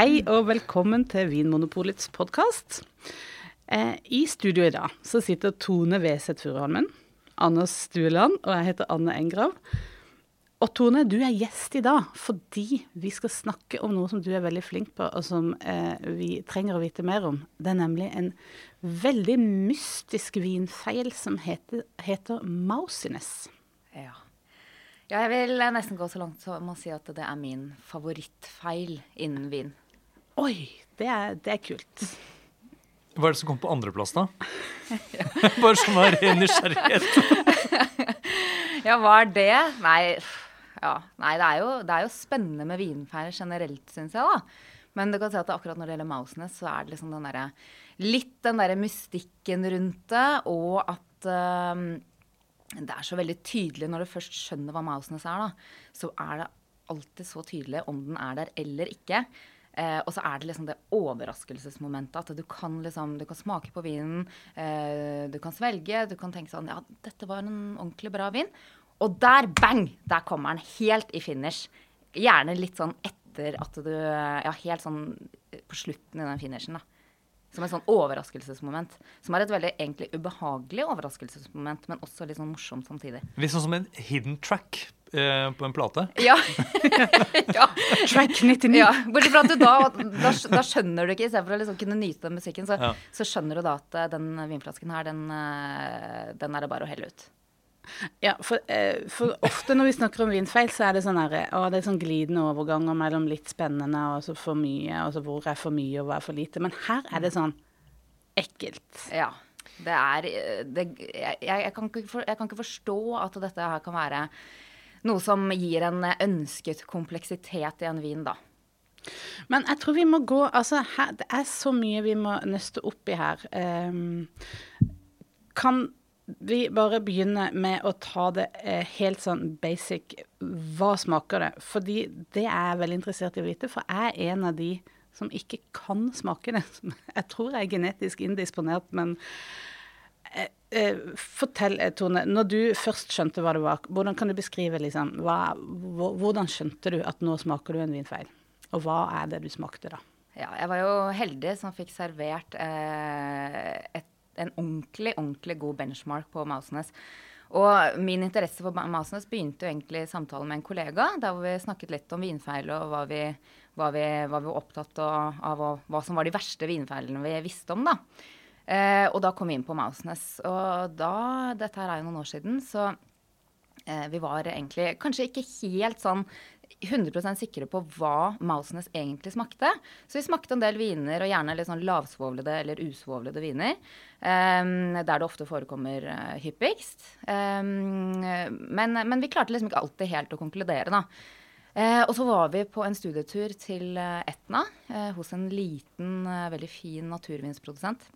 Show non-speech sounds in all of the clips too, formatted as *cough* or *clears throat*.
Hei og velkommen til Vinmonopolets podkast. Eh, I studio i dag så sitter Tone Weseth Furuholmen, Anders Stueland og jeg heter Anne Engrav. Og Tone, du er gjest i dag fordi vi skal snakke om noe som du er veldig flink på, og som eh, vi trenger å vite mer om. Det er nemlig en veldig mystisk vinfeil som heter, heter Mousiness. Ja. ja. jeg vil nesten gå så langt som å si at det er min favorittfeil innen vin. Oi, det er, det er kult. Hva er det som kom på andreplass, da? *laughs* Bare sånn av ren nysgjerrighet. *laughs* ja, hva er det? Nei, ja. Nei, det er, jo, det er jo spennende med vinfeier generelt, syns jeg, da. Men du kan si at akkurat når det gjelder Mousenes, så er det liksom den der, litt den derre mystikken rundt det, og at um, det er så veldig tydelig når du først skjønner hva Mousenes er, da, så er det alltid så tydelig om den er der eller ikke. Eh, og så er det liksom det overraskelsesmomentet. At du kan, liksom, du kan smake på vinen, eh, du kan svelge, du kan tenke sånn Ja, dette var en ordentlig bra vin. Og der, bang! Der kommer den helt i finish. Gjerne litt sånn etter at du Ja, helt sånn på slutten i den finishen, da. Som et sånn overraskelsesmoment. Som er et veldig egentlig ubehagelig overraskelsesmoment, men også litt sånn morsomt samtidig. Litt sånn som en hidden track eh, på en plate? *laughs* Ja. *laughs* ja. Track 99. Ja, Bortsett fra at du da, da, da skjønner du ikke, istedenfor å liksom kunne nyte den musikken, så, ja. så, skjønner du da at eh, den vinflasken her, den, eh, den er det bare å helle ut. Ja, for, eh, for, ofte når vi snakker om vinfeil, så er det sånn her, å, det er sånn glidende overganger mellom litt spennende og så for mye, og så hvor er for mye og hva er for lite. Men her er det sånn ekkelt. Ja. Det er det, jeg, jeg, kan for, jeg, kan ikke forstå at dette her kan være noe som gir en ønsket kompleksitet i en vin, da. Men jeg tror vi må gå Altså, her, det er så mye vi må nøste opp i her. Um, kan vi bare begynne med å ta det eh, helt sånn basic. Hva smaker det? Fordi det er jeg veldig interessert i å vite, for jeg er en av de som ikke kan smake det. *laughs* Jeg tror jeg er genetisk indisponert, men eh, eh, fortell, eh, Tone. Når du først skjønte hva det var, hvordan kan du beskrive liksom, hva, Hvordan skjønte du at nå smaker du en vinfeil? Og hva er det du smakte da? Ja, jeg var jo heldig som fikk servert eh, et en ordentlig, ordentlig god benchmark på Mausnes. Og min interesse for Mausnes begynte jo egentlig i samtalen med en kollega, der vi snakket litt om vinfeil og hva vi, hva vi, hva vi var opptatt av og hva som var de verste vinfeilene vi visste om, da. Eh, og da kom vi inn på Mausenes. Og da, dette her er jo noen år siden, så eh, vi var egentlig kanskje ikke helt sånn 100% sikre på hva Mousenes egentlig smakte. Så vi smakte en del viner, og gjerne litt sånn lavsvovlede eller usvovlede viner. Um, der det ofte forekommer uh, hyppigst. Um, men, men, vi klarte liksom ikke alltid helt å konkludere, da. Uh, og så var vi på en studietur til uh, Etna hos en liten, veldig fin naturvinsprodusent.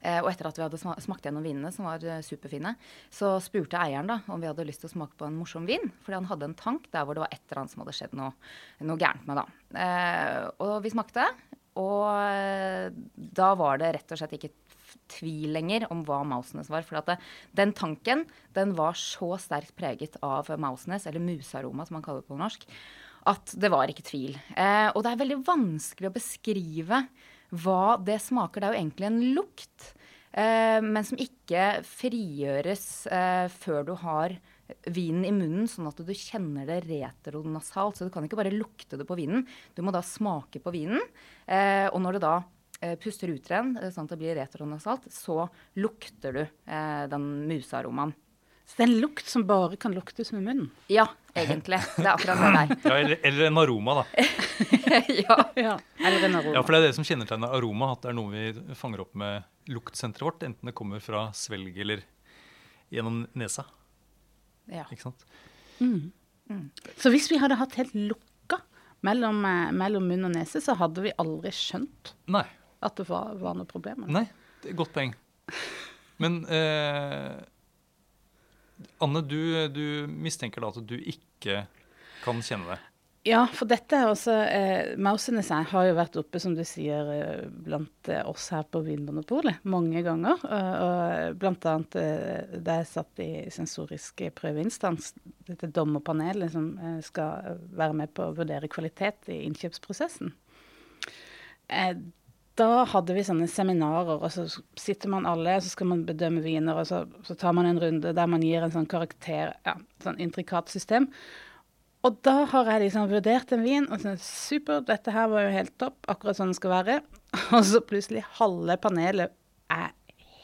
Eh, og etter at vi hadde smakt gjennom vinene, som var eh, superfine, så spurte eieren da om vi hadde lyst til å smake på en morsom vin. Fordi han hadde en tank der hvor det var et eller annet som hadde skjedd noe, noe gærent med. da. Eh, og vi smakte, og da var det rett og slett ikke tvil lenger om hva Mausenes var. For det, den tanken den var så sterkt preget av Mausenes, eller musaroma som man kaller det på norsk, at det var ikke tvil. Eh, og det er veldig vanskelig å beskrive hva det smaker. Det er jo egentlig en lukt, eh, men som ikke frigjøres eh, før du har vinen i munnen, sånn at du kjenner det retronasalt. Så du kan ikke bare lukte det på vinen, du må da smake på vinen. Eh, og når du da eh, puster ut den, eh, sånn at det blir retronasalt, så lukter du eh, den musearomaen. Så det er en lukt som bare kan luktes med munnen? Ja, egentlig. Det er akkurat det der. *laughs* Ja, eller, eller en aroma, da. *laughs* ja. *laughs* ja. Eller en aroma. Ja, for det er det som kjennetegner aroma, at det er noe vi fanger opp med luktsenteret vårt, enten det kommer fra svelg eller gjennom nesa. Ja. Ikke sant? Mm. Mm. Så hvis vi hadde hatt helt lukka mellom, eh, mellom, munn og nese, så hadde vi aldri skjønt Nei. at det var, var noe problem? Nei, det er et godt poeng. Men eh, Anne, du, du, mistenker da at du ikke kan kjenne det? Ja, for dette er også eh, seg har jo vært oppe, som du sier, eh, blant eh, oss her på Vinmonopolet mange ganger. Og, og blant annet eh, da jeg satt i sensorisk prøveinstans, dette dommerpanelet som eh, skal være med på å vurdere kvalitet i innkjøpsprosessen. eh, da hadde vi sånne seminarer, og så sitter man alle, så skal man bedømme viner, og så, så tar man en runde der man gir en sånn karakter, ja, sånn intrikat system. Og da har jeg liksom vurdert en vin og sånn Super, dette her var jo helt topp, akkurat sånn det skal være. *laughs* Og så plutselig halve panelet er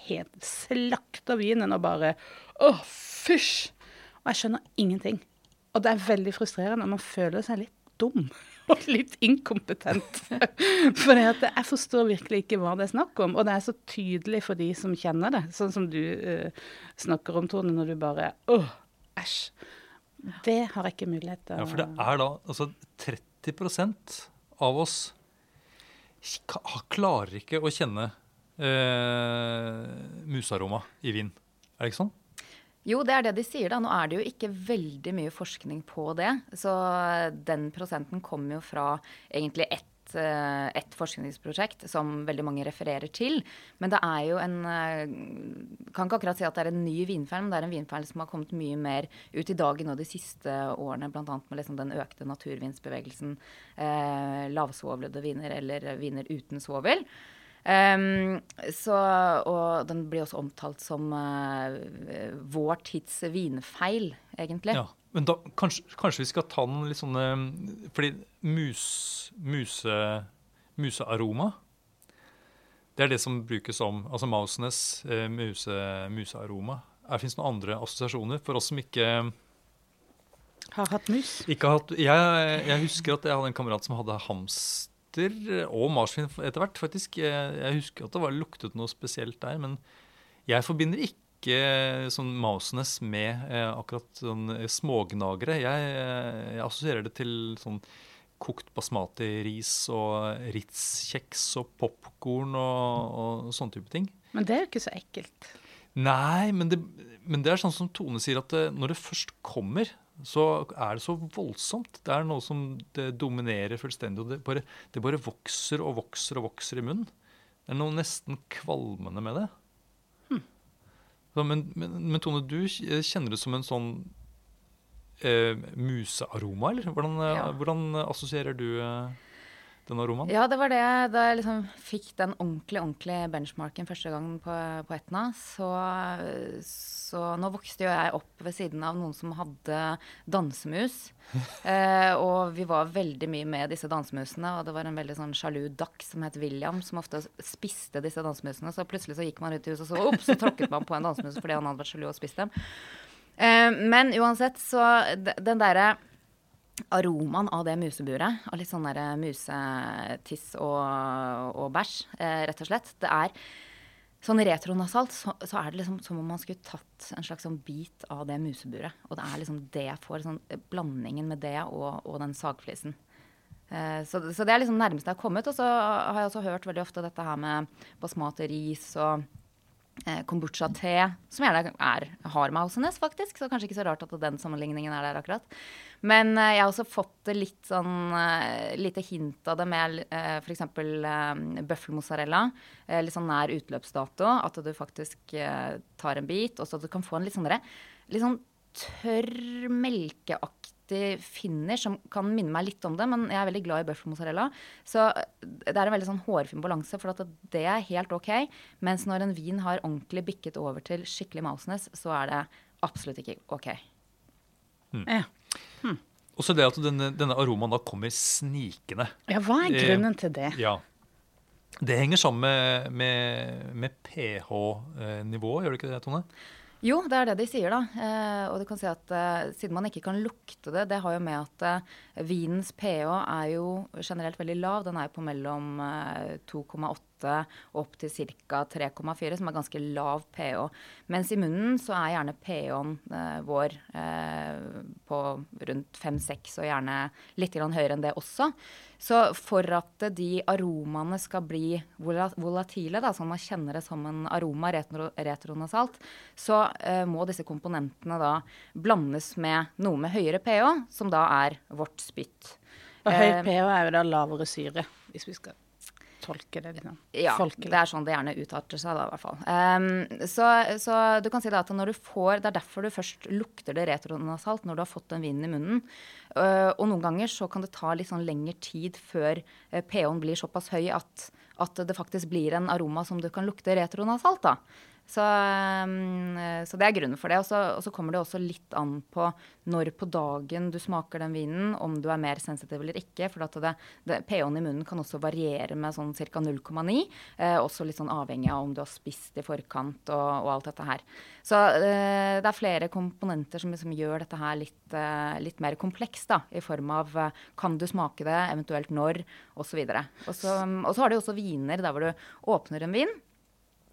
helt slakter vinen og bare Å, fysj! Og jeg skjønner ingenting. Og det er veldig frustrerende, og man føler seg litt dum. Og *laughs* litt inkompetent. For jeg forstår virkelig ikke hva det er snakk om. Og det er så tydelig for de som kjenner det. Sånn som du uh, snakker om, Tone, når du bare Åh, æsj. Det har jeg ikke mulighet til Ja, for det er da altså 30% av oss klarer ikke å kjenne uh, musaroma i vin. Er det ikke sånn? Jo, det er det de sier. da. Nå er det jo ikke veldig mye forskning på det. Så den prosenten kommer jo fra egentlig ett eh, et forskningsprosjekt som veldig mange refererer til. Men det er jo en eh, Kan ikke akkurat si at det er en ny vinfeil, men det er en vinfeil som har kommet mye mer ut i dagen nå de siste årene, bl.a. med liksom den økte naturvinsbevegelsen. Eh, lavsvovlede viner eller viner uten svovel. Um, så, og den blir også omtalt som uh, vår tids vinfeil, egentlig. Ja, men da, kanskje, kanskje, vi skal ta den litt sånn Fordi mus, muse, musearoma Det er det som brukes om Altså Mausenes uh, muse, musearoma. Det fins noen andre assosiasjoner for oss som ikke Har hatt mus? Ikke har hatt, jeg, jeg husker at jeg hadde en kamerat som hadde hamster lukter, og marsvin etter hvert, faktisk. Jeg, husker at det var luktet noe spesielt der, men jeg forbinder ikke sånn Mausenes med eh, akkurat sånn smågnagere. Jeg, jeg, assosierer det til sånn kokt basmati-ris og Ritz-kjeks og popkorn og, og sånne type ting. Men det er jo ikke så ekkelt. Nei, men det, men det er sånn som Tone sier, at det, når det først kommer, så er det så voldsomt. Det er noe som det dominerer fullstendig. og det bare, det bare, vokser og vokser og vokser i munnen. Det er noe nesten kvalmende med det. Hm. Så, men, men, men, Tone, du kjenner det som en sånn eh, musearoma, eller? Hvordan, ja. hvordan assosierer du eh, den romanen? Ja, det var det. Da jeg liksom fikk den ordentlig ordentlig benchmarken første gang på, på Etna, så, så, Nå vokste jo jeg opp ved siden av noen som hadde dansemus. *laughs* eh, og vi var veldig mye med disse dansemusene, og det var en veldig sånn sjalu dakk som het William, som ofte spiste disse dansemusene. Så plutselig så gikk man ut i huset og så opp, så tråkket man på en dansemus fordi han hadde vært sjalu og spist dem. Eh, men uansett, så den derre aromaen av det museburet, av litt sånn der musetiss og, og bæsj, eh, rett og slett, det er Sånn retronasalt så, så, er det liksom som om man skulle tatt en slags sånn bit av det museburet. Og det er liksom det jeg får. Sånn, blandingen med det og, og den sagflisen. Eh, så, så, det er liksom nærmest jeg har kommet. Og så har jeg også hørt veldig ofte dette her med basmat og ris og eh, kombucha-te, som gjerne er har mausenes, faktisk. Så kanskje ikke så rart at den sammenligningen er der akkurat. Men uh, jeg har også fått litt sånn uh, lite hint av det med uh, f.eks. Bøffelmozzarella. Litt sånn nær utløpsdato. At du faktisk tar en bit, og så du kan få en litt sånn, litt sånn tørr, melkeaktig finish som kan minne meg litt om det, men jeg er veldig glad i bøffelmozzarella. Så det er en veldig sånn hårfin balanse, for det er helt OK. Mens når en vin har ordentlig bikket over til skikkelig Mausenes, så er det absolutt ikke OK. Mm. Ja. Hmm. Også det at denne, denne, aromaen da kommer snikende. Ja, Hva er eh, grunnen til det? Ja, Det henger sammen med, med, med pH-nivået, gjør det ikke det, Tone? Jo, det er det de sier, da. Eh, og du kan si at eh, siden man ikke kan lukte det, det har jo med at eh, vinens pH er jo generelt veldig lav. Den er på mellom 2,8 og opp til ca. 3,4, som er ganske lav pH. Mens i munnen så er gjerne pH-en eh, vår eh, på rundt 5-6, og gjerne litt høyere enn det også. Så for at de aromaene skal bli volatile, da, sånn man kjenner det som en aroma retro, retronasalt, så eh, må disse komponentene da blandes med noe med høyere pH, som da er vårt spytt. Og høy pH er jo da lavere syre, hvis vi skal tolke det? Liksom. Ja, Folkelig. det er sånn det gjerne utarter seg, da, i hvert fall. Um, så, så du kan si da at når du får Det er derfor du først lukter det retronasalt når du har fått den vinen i munnen. Uh, og noen ganger så kan det ta litt sånn lengre tid før uh, pH-en blir såpass høy at, at det faktisk blir en aroma som du kan lukte retronasalt, da. Så, um, så, det er grunnen for det. Og så, og så, kommer det også litt an på når på dagen du smaker den vinen, om du er mer sensitiv eller ikke. For pH-en i munnen kan også variere med sånn ca. 0,9. Eh, også litt sånn avhengig av om du har spist i forkant og, og alt dette her. Så eh, det er flere komponenter som liksom gjør dette her litt, eh, litt mer komplekst. I form av eh, kan du smake det, eventuelt når, osv. Og så har du også viner der hvor du åpner en vin.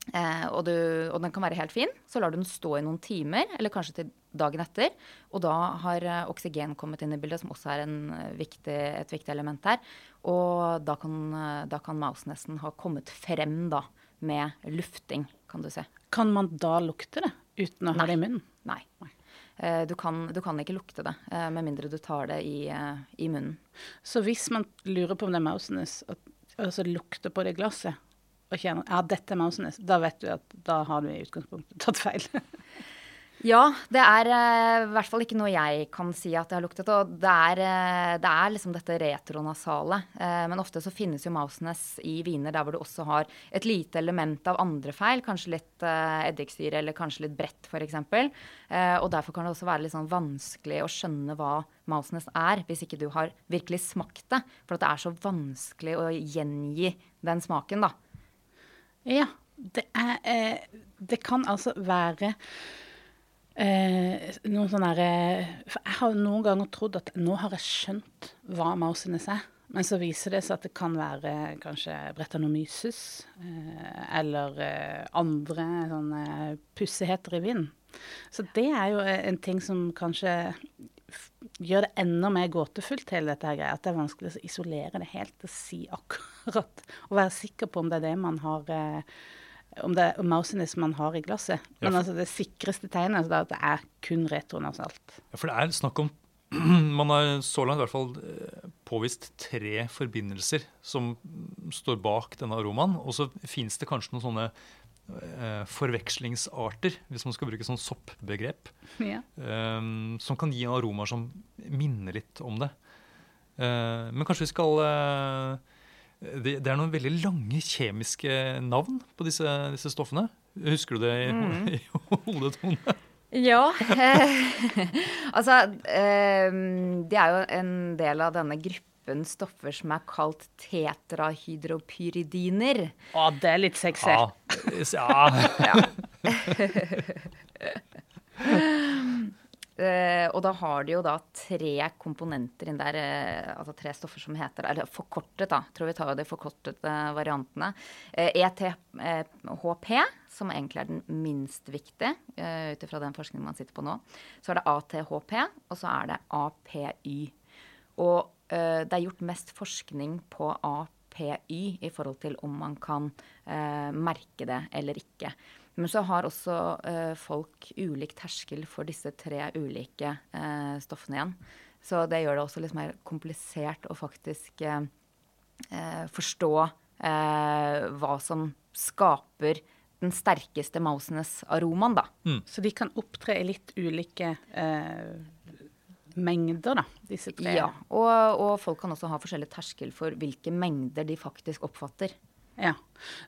Eh, og, du, og, den kan være helt fin. Så lar du den stå i noen timer, eller kanskje til dagen etter. Og da har eh, oksygen kommet inn i bildet, som også er eh, viktig, et viktig element her. Og da kan, eh, da kan mousenesten ha kommet frem da, med lufting, kan du se. Kan man da lukte det uten å ha det i munnen? Nei. Eh, du, kan, du, kan, ikke lukte det, eh, med mindre du tar det i, i munnen. Så hvis man lurer på om det er mousenes, altså lukter på det glasset og kjenner ja, dette er Mausenes, da vet du at da har du i utgangspunktet tatt feil. *laughs* ja, det er uh, i hvert fall ikke noe jeg kan si at det har luktet. Og det er, uh, det er liksom dette retronasale. Uh, men ofte så finnes jo Mausenes i viner der hvor du også har et lite element av andre feil. Kanskje litt eddiksyre eller kanskje litt brett, f.eks. Uh, og derfor kan det også være litt sånn vanskelig å skjønne hva Mausenes er, hvis ikke du har virkelig smakt det. For det er så vanskelig å gjengi den smaken, da. Ja. Det, er, eh, det kan altså være eh, noen sånne derre For jeg har noen ganger trodd at nå har jeg skjønt hva Mausenes er. Men så viser det seg at det kan være kanskje bretanomyces eh, eller eh, andre sånne pussigheter i vinden. Så det er jo en ting som kanskje gjør det enda mer gåtefullt, hele dette her greia. At det er vanskelig å isolere det helt og si akkurat Og være sikker på om det er det man har eh, om det er mausenes man har i glasset. Men altså det sikreste tegnet er at det er kun retronasalt. Ja, for det er snakk om *clears throat* Man har så langt i hvert fall eh, påvist tre forbindelser som står bak denne aromaen. Og så fins det kanskje noen sånne forvekslingsarter, hvis man skal bruke sånn soppbegrep, ja. eh, som kan gi aromaer som minner litt om det. Eh, men kanskje vi skal eh, det, det, er noen veldig lange kjemiske navn på disse, disse stoffene. Husker du det i, mm. *laughs* i hodet, Tone? Ja. *laughs* altså, eh, det er jo en del av denne gruppen gruppen stoffer som er kalt tetrahydropyridiner. Å, det er litt sexy. Ja. *laughs* ja. Uh, *laughs* og da har de jo da tre komponenter inn der, uh, altså tre stoffer som heter Eller forkortet, da. Tror vi tar jo de forkortede variantene. Uh, eh, ETHP, som egentlig er den minst viktige uh, ut ifra den forskningen man sitter på nå. Så er det ATHP, og så er det APY. Og det er gjort mest forskning på APY i forhold til om man kan uh, merke det eller ikke. Men så har også uh, folk ulik terskel for disse tre ulike stoffene igjen. Så det gjør det også litt mer komplisert å faktisk forstå hva som skaper den sterkeste mausenes aromaen, da. Mm. Så de kan opptre i litt ulike eh, mengder, da, disse tre. Ja, og, og, folk kan også ha forskjellig terskel for hvilke mengder de faktisk oppfatter. Ja,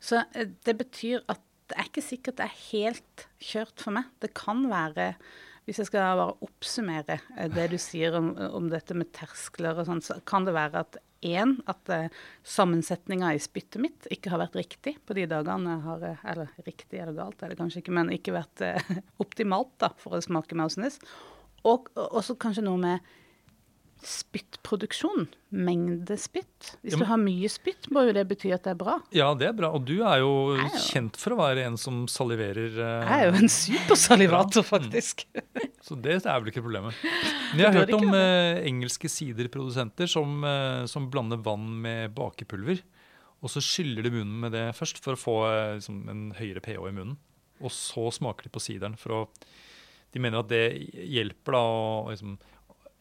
Så eh, det betyr at det er ikke sikkert det er helt kjørt for meg. Det kan være hvis jeg skal bare oppsummere eh, det du sier om, om dette med terskler og sånn, så kan det være at én, at uh, sammensetninga i spyttet mitt ikke har vært riktig på de dagene jeg har Eller riktig er det galt, er det kanskje ikke, men ikke vært *laughs* optimalt da, for å smake Mausenes. Og også kanskje noe med spyttproduksjon. Mengde spytt. Hvis du har mye spytt, må jo det bety at det er bra. Ja, det er bra. Og du er jo, er jo. kjent for å være en som saliverer. Uh, jeg er jo en supersalivator, faktisk. *laughs* Så det er vel ikke problemet. *laughs* Men jeg har hørt om uh, engelske siderprodusenter som, uh, som, blander vann med bakepulver. Og så skyller de munnen med det først for å få liksom, en høyere pH i munnen. Og så smaker de på sideren for å de mener at det hjelper da å liksom,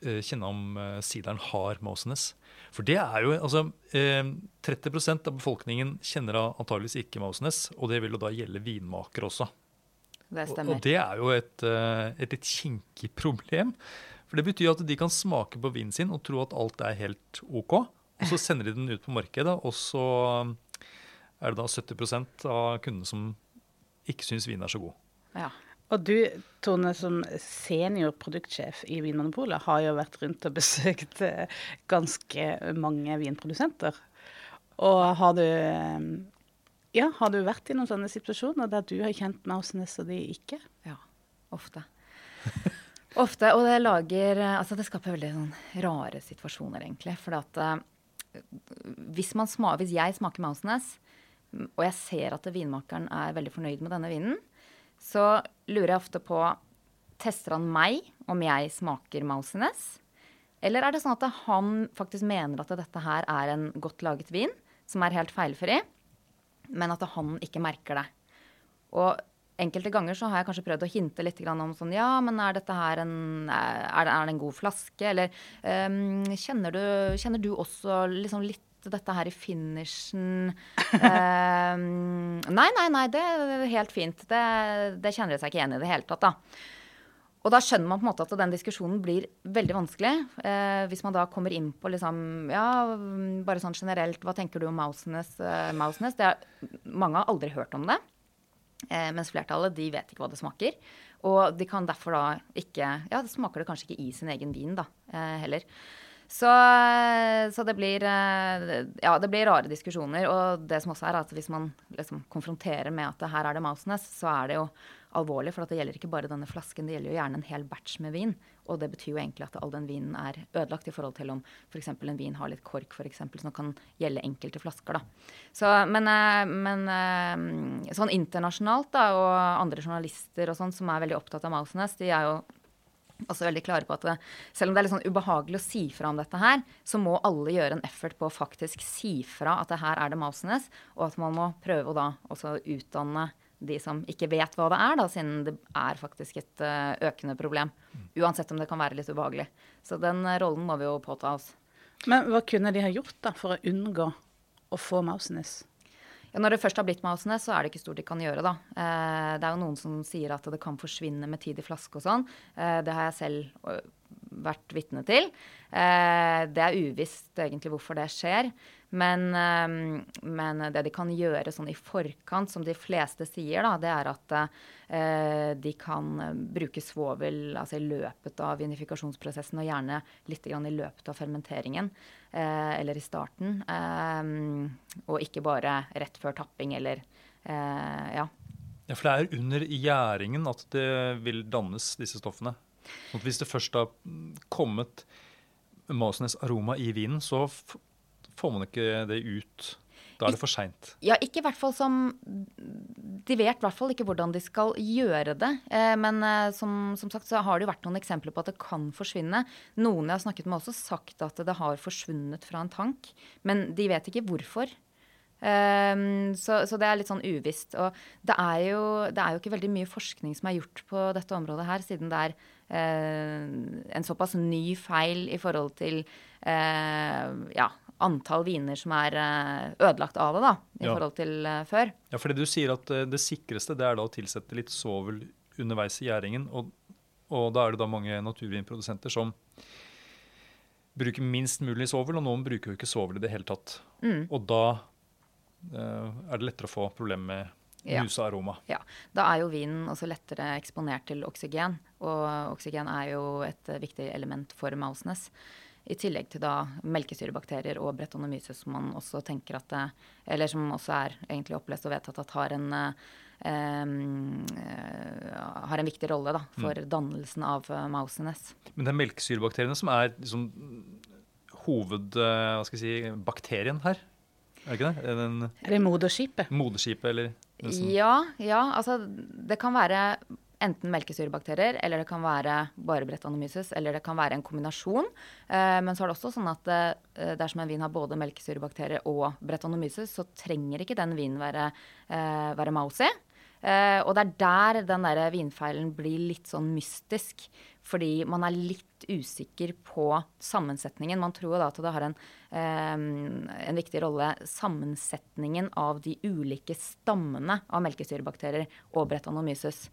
eh, kjenne om eh, sideren har Mausenes. For det er jo altså eh, 30% av befolkningen kjenner antageligvis ikke Mausenes, og det vil jo da gjelde vinmakere også. Det Og, stemmer. og det er jo et, eh, et litt kinkig problem. For det betyr at de kan smake på vinen sin og tro at alt er helt OK. Og så sender de den ut på markedet, og så er det da 70% av kundene som ikke syns vinen er så god. Ja. Og du, Tone, som senior produktsjef i Vinmonopolet, har jo vært rundt og besøkt eh, ganske mange vinprodusenter. Og har du eh, ja, har du vært i noen sånne situasjoner der du har kjent Mausnes og de ikke? Ja, ofte. *laughs* ofte, og det lager Altså, det skaper veldig sånn rare situasjoner, egentlig. For at eh, hvis, hvis jeg smaker Mausenes, mm, og jeg ser at vinmakeren er veldig fornøyd med denne vinen, så lurer jeg ofte på Tester han meg om jeg smaker Mausenes? Eller er det sånn at han faktisk mener at dette her er en godt laget vin, som er helt feilfri, men at han ikke merker det? Og enkelte ganger så har jeg kanskje prøvd å hinte litt om sånn Ja, men er dette her en Er det, er det en god flaske? Eller um, kjenner, du, kjenner du også liksom litt dette her i finishen Ehm, Nei, nei, nei, det er helt fint. Det, det kjenner de seg ikke igjen i det hele tatt, da. Og da skjønner man på en måte at den diskusjonen blir veldig vanskelig. Eh, hvis man da kommer inn på liksom Ja, bare sånn generelt, hva tenker du om Mousenes? Eh, Mousenes? Er, mange har aldri hørt om det. Eh, mens flertallet de vet ikke hva det smaker. Og de kan derfor da ikke Ja, det smaker det kanskje ikke i sin egen vin, da, eh, heller. Så, så det blir eh, Ja, det blir rare diskusjoner. Og det som også er at hvis man liksom konfronterer med at her er det Mausenes, så er det jo alvorlig. For det gjelder ikke bare denne flasken, det gjelder jo gjerne en hel batch med vin. Og det betyr jo egentlig at all den vinen er ødelagt i forhold til om f.eks. en vin har litt kork, eksempel, som kan gjelde enkelte flasker. da. Så, men, eh, men eh, sånn internasjonalt, da, og andre journalister og sånn som er veldig opptatt av Mausenes, de er jo også veldig klare på at det, selv om det er litt sånn ubehagelig å si fra om dette her, så må alle gjøre en effort på å faktisk si fra at det her er det Mausenes, og at man må prøve å da også utdanne de som ikke vet hva det er, da, siden det er faktisk et uh, økende problem. Uansett om det kan være litt ubehagelig. Så den uh, rollen må vi jo påta oss. Men hva kunne de ha gjort da for å unngå å få Mausenes? Ja, når det først har blitt mausene, så er det ikke stort de kan gjøre, da. Eh, det er jo noen som sier at det kan forsvinne med tid i flaske og sånn. Eh, det har jeg selv vært vitne til. Eh, det er uvisst egentlig hvorfor det skjer. Men, eh, men det de kan gjøre sånn i forkant, som de fleste sier, da, det er at eh, de kan bruke svovel altså i løpet av vinifikasjonsprosessen, og gjerne litt i løpet av fermenteringen. Eh, eller i starten. Eh, og ikke bare rett før tapping eller eh, ja. Ja, For det er under gjæringen at det vil dannes, disse stoffene. Sånn hvis det først har kommet masenes aroma i vinen, så får man ikke det ut. Da er det for seint. Ja, ikke i hvert fall som De vet i hvert fall ikke hvordan de skal gjøre det. Eh, men eh, som, som, sagt så har det jo vært noen eksempler på at det kan forsvinne. Noen jeg har snakket med, har også sagt at det har forsvunnet fra en tank. Men de vet ikke hvorfor. Um, så, så, det er litt sånn uvisst. Og det er, jo, det er jo ikke veldig mye forskning som er gjort på dette området her, siden det er en såpass ny feil i forhold til ja, antall viner som er uh, ødelagt av det, da, i Ja. forhold til før. Ja, fordi du sier at eh, det sikreste det er da å tilsette litt svovel underveis i gjæringen. Og, og da er det da mange naturvinprodusenter som bruker minst mulig svovel, og noen bruker jo ikke svovel i det hele tatt. Mm. Og da eh, er det lettere å få problemer med Ja. musearoma. Ja, Da er jo vinen også lettere eksponert til oksygen, og oksygen er jo et eh, viktig element for Mausenes. I tillegg til da melkesyrebakterier og bretonomyces, som man også tenker at det, Eller som også er egentlig opplest og vedtatt at har en, eh, eh, har en viktig rolle da, for dannelsen av eh, Mausenes. Men det er melkesyrebakteriene som er liksom hovedbakterien eh, si her. Er det ikke det? Den Er moderskipet? moderskipet, eller Liksom. Ja, ja, altså det kan være enten melkesyrebakterier, eller det kan være bare bretonomyces, eller det kan være en kombinasjon. Eh, men så er det også sånn at eh, dersom en vin har både melkesyrebakterier og bretonomyces, så trenger ikke den vinen være, eh, være mousy. Og det er der den der vinfeilen blir litt sånn mystisk. fordi man er litt usikker på sammensetningen. Man tror da at det har en, en viktig rolle sammensetningen av de ulike stammene av melkesyrebakterier og bretanomyces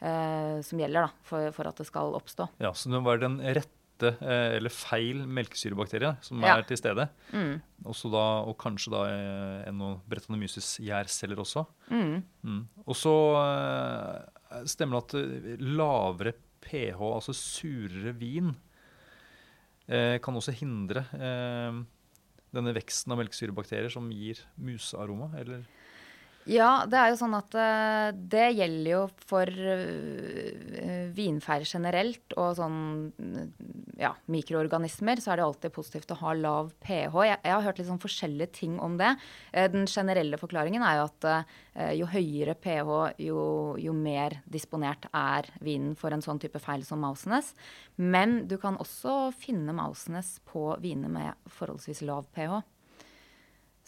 som gjelder da, for, for, at det skal oppstå. Ja, Så det var den rette eh, eller feil melkesyrebakterie som ja. er til stede. Mm. Da, og kanskje da eh, en bretanomyces gjærceller også. Mm. Mm. Og så eh, stemmer det at lavere pH, altså surere vin, eh, kan også hindre eh, denne veksten av melkesyrebakterier som gir musearoma, eller? Ja, det er jo sånn at uh, det gjelder jo for uh, vinfeil generelt og sånn ja, mikroorganismer. Så er det alltid positivt å ha lav pH. Jeg, jeg har hørt litt sånn forskjellige ting om det. Uh, den generelle forklaringen er jo at jo høyere pH, jo, jo, mer disponert er vinen for en sånn type feil som Mausenes. Men du kan også finne Mausenes på viner med forholdsvis lav pH.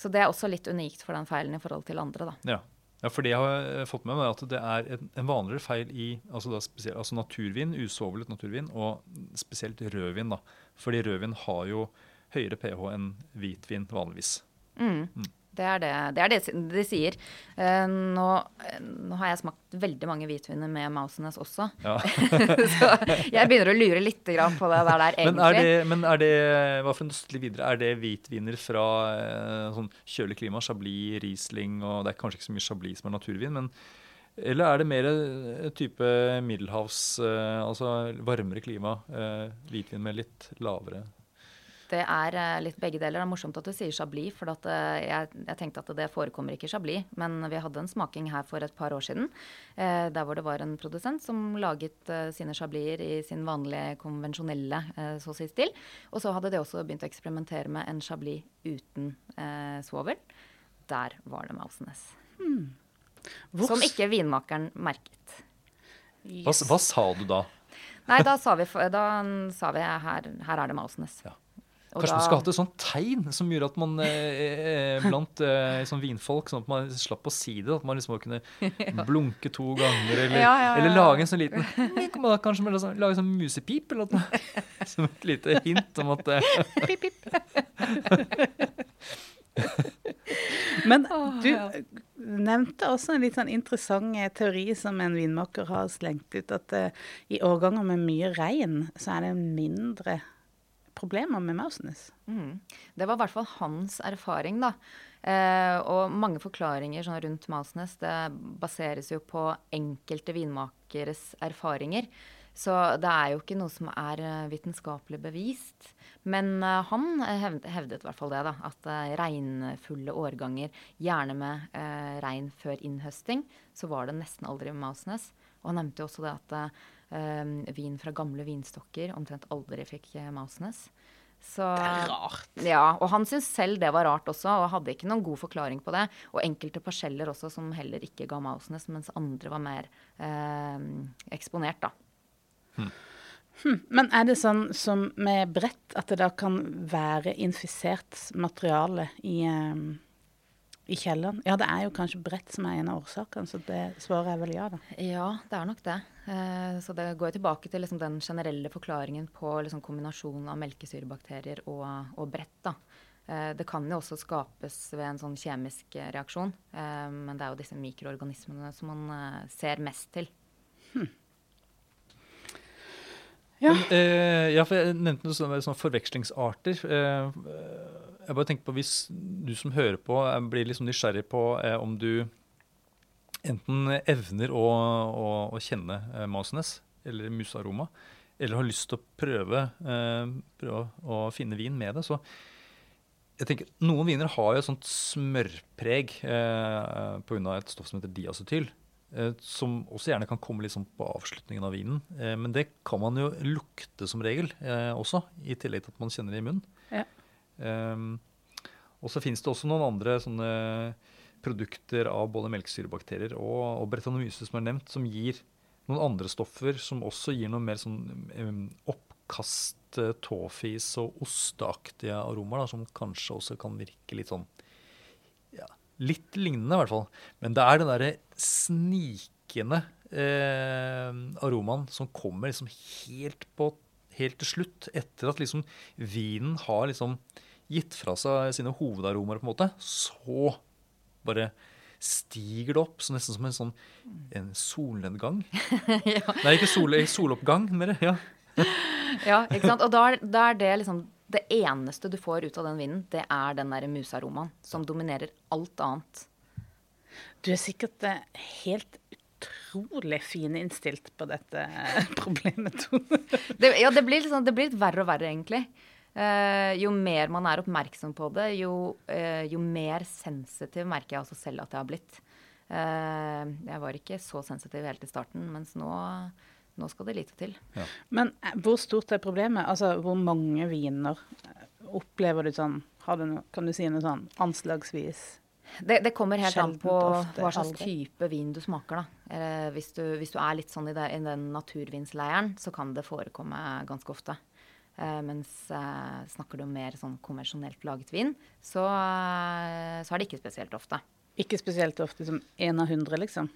Så det er også litt unikt for den feilen i forhold til andre. da. Ja. Ja, for det jeg har fått med meg at det er en vanligere feil i altså, spesielt, altså naturvin, usovlet naturvin, og spesielt rødvin. da. Fordi rødvin har jo høyere pH enn hvitvin vanligvis. Mm. Mm. Det er det, det, er det de sier. Uh, nå, nå, har jeg smakt veldig mange hvitviner med Mausenes også. Ja. *laughs* så jeg begynner å lure litt på det der, der egentlig. Men er det, men er det hva for en videre, er det hvitviner fra uh, sånn kjølig klima? Chablis, Riesling og Det er kanskje ikke så mye Chablis som er naturvin, men eller er det mer type middelhavs, uh, altså varmere klima, hvitvin med litt lavere det er eh, litt begge deler. Det er morsomt at du sier Chablis, for at, jeg, jeg, tenkte at det forekommer ikke Chablis. Men vi hadde en smaking her for et par år siden eh, der hvor det var en produsent som laget eh, sine Chablis i sin vanlige, konvensjonelle eh, så å si stil. Og så hadde de også begynt å eksperimentere med en Chablis uten eh, svovel. Der var det Mausenes. Hmm. Som ikke vinmakeren merket. Yes. Hva, hva, sa du da? Nei, da sa vi, da sa vi her, her er det Mausenes. Ja. Kanskje da... man skulle hatt et sånt tegn som gjorde at man eh, eh blant eh, sånn vinfolk sånn at man slapp å si det. At man liksom kunne *laughs* blunke to ganger, eller, ja, ja, ja. eller lage en sånn liten Kanskje man sånn, lage sånn musepip, eller noe. *laughs* Som et lite hint om at eh, *laughs* Pip, pip. Men du nevnte også en litt sånn interessant teori som en vinmaker har slengt ut, at uh, i årganger med mye regn, så er det mindre problemer med Mausnes. Mm. Det var i hvert fall hans erfaring, da. Eh, og mange forklaringer sånn rundt Mausnes det baseres jo på enkelte vinmakeres erfaringer. Så det er jo ikke noe som er uh, vitenskapelig bevist. Men uh, han hevdet, i hvert fall det, da. At uh, regnfulle årganger, gjerne med regn før innhøsting, så var det nesten aldri Mausnes. Og han nevnte jo også det at um, vin fra gamle vinstokker omtrent aldri fikk Masnes. Mausenes. Så, det er rart. Ja, og han syntes selv det var rart også, og hadde ikke noen god forklaring på det. Og enkelte parseller også som heller ikke ga Mausenes, mens andre var mer eh, eksponert, da. Hmm. Hmm. Men er det sånn som med brett, at det da kan være infisert materiale i um i kjelleren? Ja, det er jo kanskje brett som er en av årsakene, så det svaret er vel ja, da. Ja, det er nok det. Eh, så det går jo tilbake til liksom den generelle forklaringen på liksom kombinasjonen av melkesyrebakterier og, og brett. da. Eh, det kan jo også skapes ved en sånn kjemisk reaksjon, eh, men det er jo disse mikroorganismene som man ser mest til. Hmm. Ja. Men, eh, ja, for jeg nevnte noe sånne, sånn forvekslingsarter. Eh, jeg bare tenker på Hvis du som hører på, eh, blir liksom nysgjerrig på eh, om du enten evner å, å, å kjenne eh, Mausenes eller musaroma, eller har lyst til å prøve, eh, prøve, å finne vin med det, så jeg tenker, Noen viner har jo et sånt smørpreg eh, pga. et stoff som heter diacetyl. Eh, som også gjerne kan komme liksom på avslutningen av vinen. Eh, men det kan man jo lukte som regel eh, også, i tillegg til at man kjenner det i munnen. Ja. Um, og så finnes det også noen andre sånne produkter av både melkesyrebakterier og, og bretanomyse som er nevnt, som gir noen andre stoffer som også gir noe mer sånn um, oppkast, tåfis og osteaktige aromaer, da, som kanskje også kan virke litt sånn Litt lignende, i hvert fall. Men det er den derre snikende eh, aromaen som kommer liksom helt, på, helt til slutt, etter at liksom vinen har liksom gitt fra seg sine hovedaromaer, på en måte, så bare stiger det opp, så nesten som en sånn en solnedgang. *laughs* Nei, ikke sol, soloppgang, mer. Ja. *laughs* Ja, ikke sant. Og da er, da er det liksom det eneste du får ut av den vinden, det er den der musaromaen som dominerer alt annet. Du er sikkert eh, helt utrolig fininnstilt på dette eh, *laughs* problemet, Tone. Det, ja, det blir, liksom, det blir litt verre og verre, egentlig. Eh, jo mer man er oppmerksom på det, jo, uh, jo mer sensitiv merker jeg også selv at jeg har blitt. Uh, jeg var ikke så sensitiv helt i starten, mens nå, nå skal det lite til. Men eh, hvor stort er problemet? Altså, hvor mange viner opplever du sånn har du noe, Kan du si noe sånn anslagsvis? Det, det kommer helt an på ofte, hva slags aldri. type vin du smaker. da. Eh, hvis, du, hvis du er litt sånn i, det, i den naturvinsleiren, så kan det forekomme ganske ofte. Eh, mens eh, snakker du om mer sånn konvensjonelt laget vin, så, eh, så er det ikke spesielt ofte. Ikke spesielt ofte som én av hundre, liksom.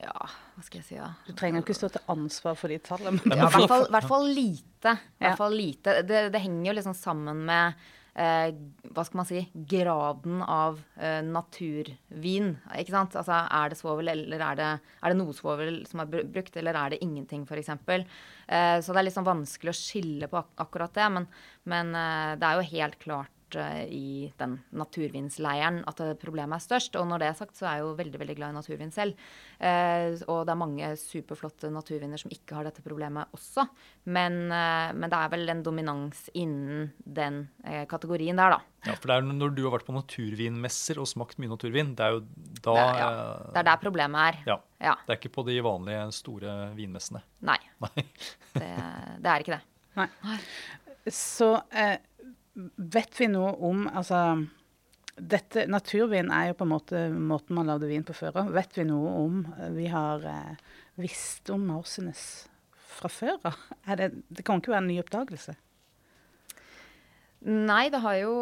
Ja, hva skal jeg si da? Du trenger jo ikke stå til ansvar for de tallene. Men Ja, i hvert fall, hvert fall lite. Hvert fall lite. Det, det henger jo liksom sammen med eh, hva skal man si, graden av eh, naturvin. Ikke sant? Altså, er det svovel, eller er det, er det noe svovel som er brukt, eller er det ingenting, f.eks. Eh, så det er litt sånn vanskelig å skille på ak akkurat det. Men, men eh, det er jo helt klart eh, i den naturvinsleiren at problemet er størst. Og når det er sagt, så er jeg jo veldig veldig glad i naturvin selv. Eh, og det er mange superflotte naturviner som ikke har dette problemet også. Men, eh, men det er vel en dominans innen den eh, kategorien der, da. Ja, for det er når du har vært på naturvinmesser og smakt mye naturvin, det er jo da Det er, ja, det er der problemet er. ja. Ja. Det er ikke på de vanlige store vinmessene. Nei, Nei. det, det er ikke det. Nei. Så eh, vet vi noe om Altså dette, Naturvin er jo på en måte måten man lagde vin på før. Vet vi noe om eh, Vi har eh, visst om Mausenes fra før av? Det, det kan ikke være en ny oppdagelse? Nei, det har jo,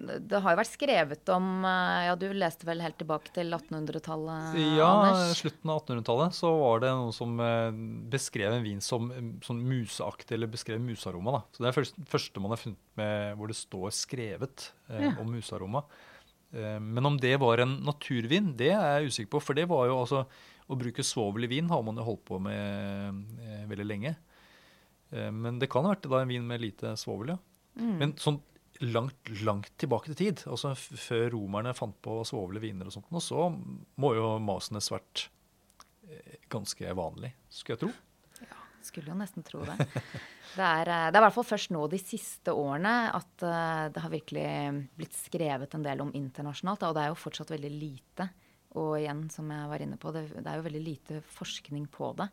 det har jo vært skrevet om eh, Ja, du leste vel helt tilbake til 1800-tallet, Ja, Anders? slutten av 1800-tallet så var det noen som eh, beskrev en vin som eh, sånn museaktig, eller beskrev musearoma. da. Så Det er først, første man har funnet med hvor det står skrevet eh, Ja. om musearoma. Eh, men om det var en naturvin, det er jeg usikker på. For det var jo altså Å bruke svovel i vin har man jo holdt på med eh, veldig lenge. Men det kan ha vært da en vin med lite svovel, ja. Mm. Men sånn langt, langt tilbake til tid, altså før romerne fant på svovel i viner og sånt, og så må jo Mausenes vært eh, ganske vanlig, skulle jeg tro. Ja, Skulle jo nesten tro det. *laughs* Det er, eh, det er i hvert fall først nå de siste årene at eh, det har virkelig blitt skrevet en del om internasjonalt. Og det er jo fortsatt veldig lite. Og igjen, som jeg var inne på, det, det er jo veldig lite forskning på det.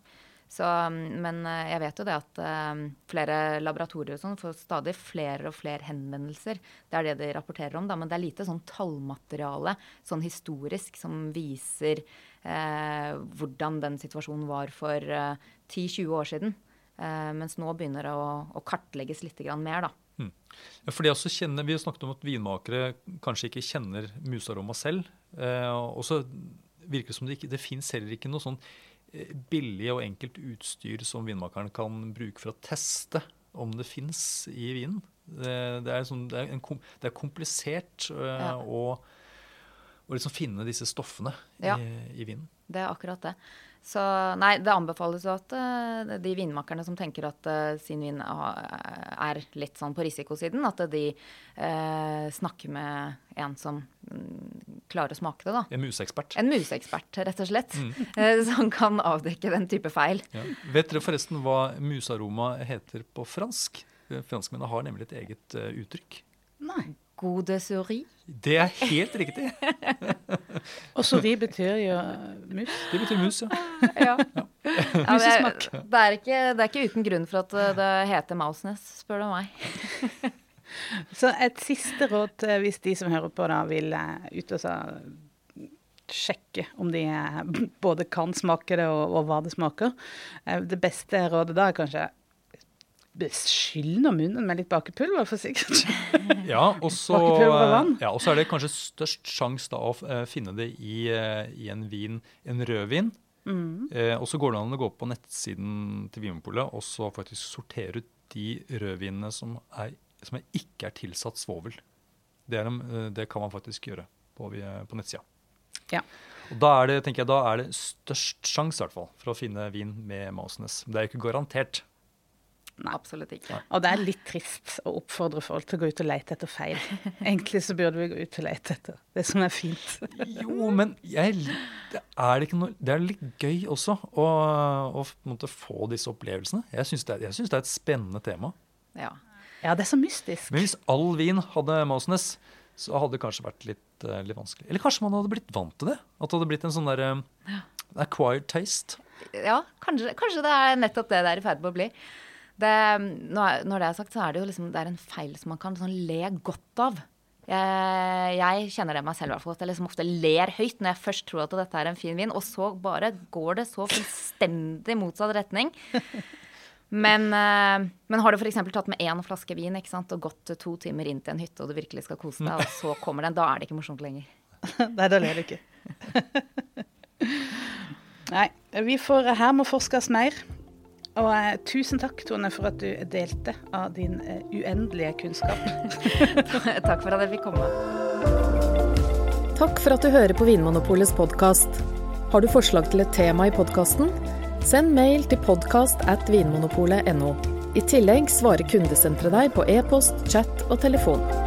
Så, mm, men eh, jeg vet jo det at eh, flere laboratorier og sånn får stadig flere og flere henvendelser. Det er det de rapporterer om, da, men det er lite sånn tallmateriale sånn historisk som viser eh, hvordan den situasjonen var for eh, 10-20 år siden. Eh, mens nå begynner det å, å kartlegges litt mer, da. Ja, for også kjenner, Vi har snakket om at vinmakere kanskje ikke kjenner musaroma selv. Eh, og så virker det som det ikke det fins heller ikke noe sånn billig og enkelt utstyr som vinmakeren kan bruke for å teste om det fins i vinen. Det, det, er sånn, det, er en, det er komplisert eh, Ja. å, å liksom finne disse stoffene Ja. i, i vinen. Det er akkurat det. Så nei, det anbefales jo at uh, de vinmakerne som tenker at uh, sin vin er litt sånn på risikosiden, at de uh, snakker med en som mm, klarer å smake det, da. En museekspert. En museekspert, rett og slett. *laughs* eh, som kan avdekke den type feil. Ja. Vet dere forresten hva musearoma heter på fransk? Franskmennene har nemlig et eget uttrykk. Nei. God de souris. Det er helt riktig! *laughs* Og sori betyr jo eh, mus. Det betyr mus, ja. *laughs* Ja. Ja, det, er, det, er ikke, det er ikke uten grunn for at eh, det heter Mausnes, spør du meg. *laughs* Så et siste råd hvis de som hører på da vil eh, ut og så sjekke om de eh, både kan smake det og, og hva det smaker. Eh, Det beste rådet da er kanskje skyll nå munnen med litt bakepulver, for sikkert. *laughs* Ja, og så vann. ja, og så er det kanskje størst sjanse da å eh, finne det i, eh, i en vin, en rødvin, Mm. Eh, og så går det an å gå på nettsiden til Vinmonopolet og så faktisk sortere ut de rødvinene som, er, som er ikke er tilsatt svovel. Det, er, eh, det kan man faktisk gjøre på, på nettsida. Ja. Og da er det, jeg, da er det størst sjanse for å finne vin med Mausenes. Det er jo ikke garantert. Nei. Absolutt ikke. Og det er litt trist å oppfordre folk til å gå ut og lete etter feil. Egentlig så burde vi gå ut og lete etter det som er fint. Jo, men jeg, det, er det, ikke noe, det er litt gøy også å, å på en måte få disse opplevelsene. Jeg syns det, er- synes det er et spennende tema. Ja. Ja, det er så mystisk. Men hvis all vin hadde Mausenes, så hadde det kanskje vært litt, eh, litt vanskelig. Eller kanskje man hadde blitt vant til det? At det hadde blitt en sånn der eh, acquired taste. ja kanskje, kanskje det er nettopp det det er i ferd med å bli. Det, når det er sagt, så er det jo liksom, det er en feil som man kan sånn le godt av. Jeg, jeg kjenner det meg selv at jeg liksom ofte ler høyt når jeg først tror at dette er en fin vin, og så bare går det så fullstendig motsatt retning. Men, eh, men har du f.eks. tatt med én flaske vin ikke sant, og gått to timer inn til en hytte og du virkelig skal kose deg, og så kommer den, da er det ikke morsomt lenger. *laughs* Nei, da ler du ikke. *laughs* Nei, vi får, her må forskes mer. Og eh, tusen takk, Tone, for at du delte av din eh, uendelige kunnskap. *laughs* Takk for at jeg fikk komme. Takk for at du hører på Vinmonopolets podkast. Har du forslag til et tema i podkasten? Send mail til podkast at vinmonopolet.no. I tillegg svarer kundesenteret deg på e-post, chat og telefon.